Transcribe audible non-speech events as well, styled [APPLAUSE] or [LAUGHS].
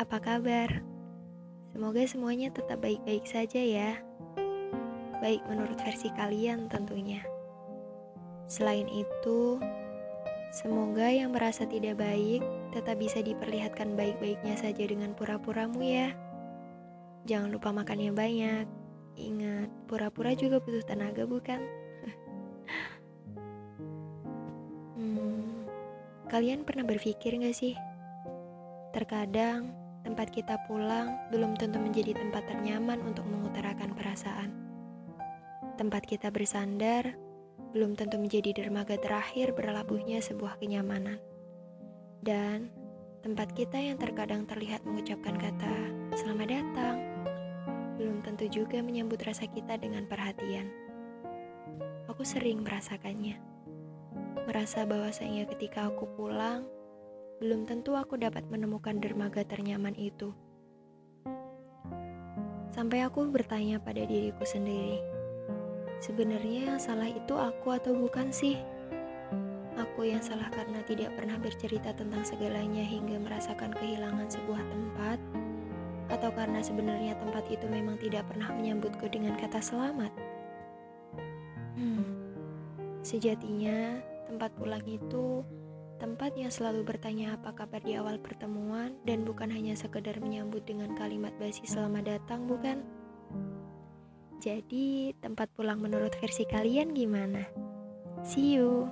apa kabar? Semoga semuanya tetap baik-baik saja ya. Baik menurut versi kalian tentunya. Selain itu, semoga yang merasa tidak baik tetap bisa diperlihatkan baik-baiknya saja dengan pura-puramu ya. Jangan lupa makan yang banyak. Ingat, pura-pura juga butuh tenaga bukan? [LAUGHS] hmm, kalian pernah berpikir gak sih? Terkadang, tempat kita pulang belum tentu menjadi tempat ternyaman untuk mengutarakan perasaan. Tempat kita bersandar belum tentu menjadi dermaga terakhir berlabuhnya sebuah kenyamanan. Dan tempat kita yang terkadang terlihat mengucapkan kata "selamat datang" belum tentu juga menyambut rasa kita dengan perhatian. Aku sering merasakannya. Merasa bahwasanya ketika aku pulang, belum tentu aku dapat menemukan dermaga ternyaman itu. Sampai aku bertanya pada diriku sendiri, sebenarnya yang salah itu aku atau bukan sih? Aku yang salah karena tidak pernah bercerita tentang segalanya hingga merasakan kehilangan sebuah tempat, atau karena sebenarnya tempat itu memang tidak pernah menyambutku dengan kata selamat. Hmm, sejatinya tempat pulang itu Tempat yang selalu bertanya apa kabar di awal pertemuan dan bukan hanya sekedar menyambut dengan kalimat basi selamat datang, bukan? Jadi, tempat pulang menurut versi kalian gimana? See you.